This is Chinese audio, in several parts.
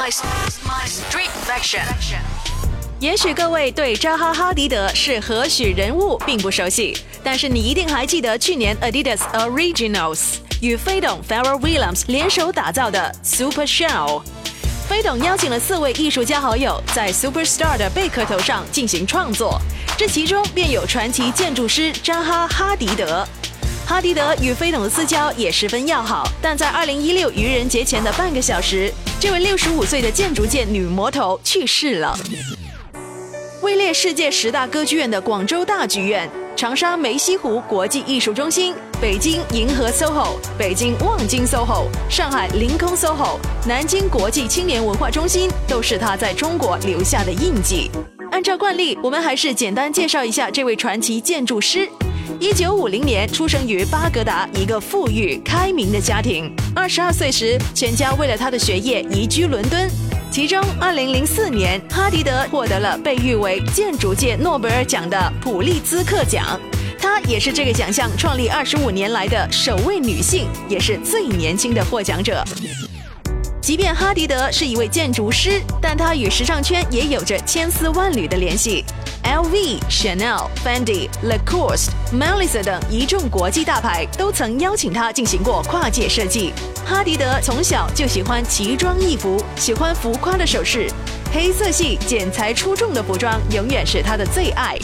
My my street fashion。也许各位对扎哈·哈迪德是何许人物并不熟悉，但是你一定还记得去年 Adidas Originals 与飞董 Pharrell Williams 联手打造的 Super Shell。飞董邀请了四位艺术家好友在 Superstar 的贝壳头上进行创作，这其中便有传奇建筑师扎哈·哈迪德。哈迪德与飞董的私交也十分要好，但在2016愚人节前的半个小时，这位65岁的建筑界女魔头去世了。位列世界十大歌剧院的广州大剧院、长沙梅溪湖国际艺术中心、北京银河 SOHO、北京望京 SOHO、上海凌空 SOHO、南京国际青年文化中心，都是他在中国留下的印记。按照惯例，我们还是简单介绍一下这位传奇建筑师。一九五零年出生于巴格达一个富裕开明的家庭，二十二岁时，全家为了他的学业移居伦敦。其中，二零零四年，哈迪德获得了被誉为建筑界诺贝尔奖的普利兹克奖。她也是这个奖项创立二十五年来的首位女性，也是最年轻的获奖者。即便哈迪德是一位建筑师，但他与时尚圈也有着千丝万缕的联系。LV、Chanel、Fendi、Lacoste、Melissa 等一众国际大牌都曾邀请他进行过跨界设计。哈迪德从小就喜欢奇装异服，喜欢浮夸的首饰，黑色系、剪裁出众的服装永远是他的最爱。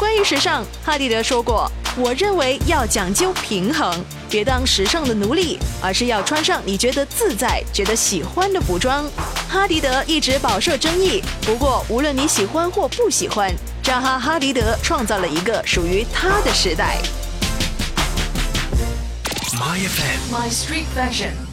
关于时尚，哈迪德说过：“我认为要讲究平衡，别当时尚的奴隶，而是要穿上你觉得自在、觉得喜欢的服装。”哈迪德一直饱受争议，不过无论你喜欢或不喜欢，扎哈·哈迪德创造了一个属于他的时代。My FM，My Street Fashion。